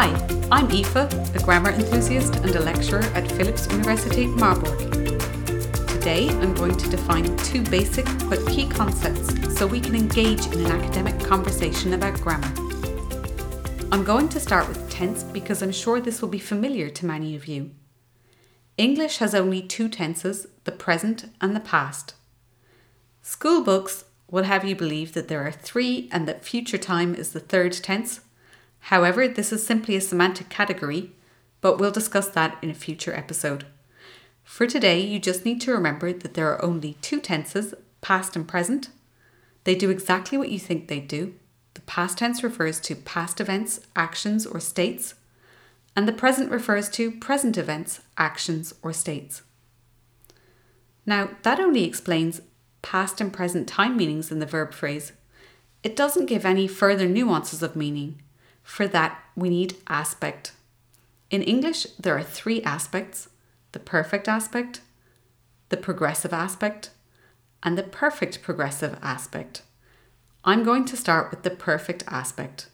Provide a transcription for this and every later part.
Hi, I'm Aoife, a grammar enthusiast and a lecturer at Philipps University Marburg. Today I'm going to define two basic but key concepts so we can engage in an academic conversation about grammar. I'm going to start with tense because I'm sure this will be familiar to many of you. English has only two tenses, the present and the past. School books will have you believe that there are three and that future time is the third tense. However, this is simply a semantic category, but we'll discuss that in a future episode. For today, you just need to remember that there are only two tenses, past and present. They do exactly what you think they do. The past tense refers to past events, actions, or states, and the present refers to present events, actions, or states. Now, that only explains past and present time meanings in the verb phrase. It doesn't give any further nuances of meaning. For that, we need aspect. In English, there are three aspects the perfect aspect, the progressive aspect, and the perfect progressive aspect. I'm going to start with the perfect aspect.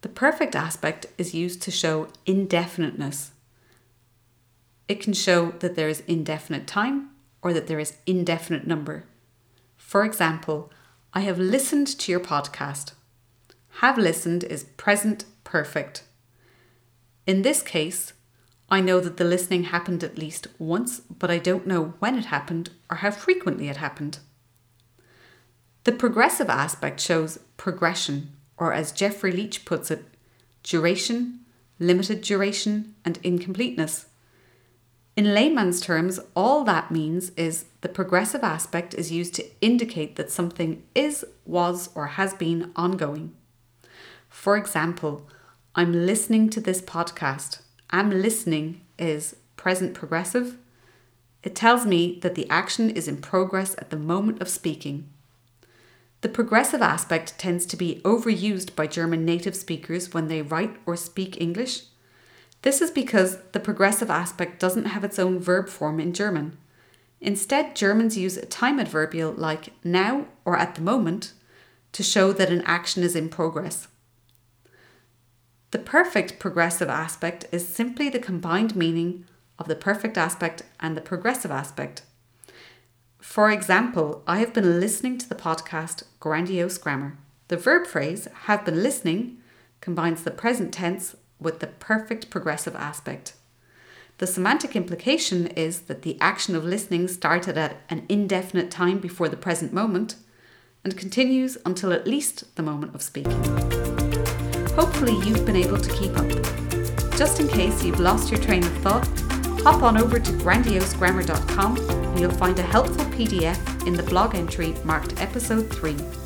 The perfect aspect is used to show indefiniteness. It can show that there is indefinite time or that there is indefinite number. For example, I have listened to your podcast. Have listened is present perfect. In this case, I know that the listening happened at least once, but I don't know when it happened or how frequently it happened. The progressive aspect shows progression, or as Geoffrey Leech puts it, duration, limited duration, and incompleteness. In layman's terms, all that means is the progressive aspect is used to indicate that something is, was, or has been ongoing. For example, I'm listening to this podcast. I'm listening is present progressive. It tells me that the action is in progress at the moment of speaking. The progressive aspect tends to be overused by German native speakers when they write or speak English this is because the progressive aspect doesn't have its own verb form in German. Instead, Germans use a time adverbial like now or at the moment to show that an action is in progress. The perfect progressive aspect is simply the combined meaning of the perfect aspect and the progressive aspect. For example, I have been listening to the podcast Grandiose Grammar. The verb phrase have been listening combines the present tense with the perfect progressive aspect. The semantic implication is that the action of listening started at an indefinite time before the present moment and continues until at least the moment of speaking. Hopefully, you've been able to keep up. Just in case you've lost your train of thought, hop on over to grandiosegrammar.com and you'll find a helpful PDF in the blog entry marked Episode 3.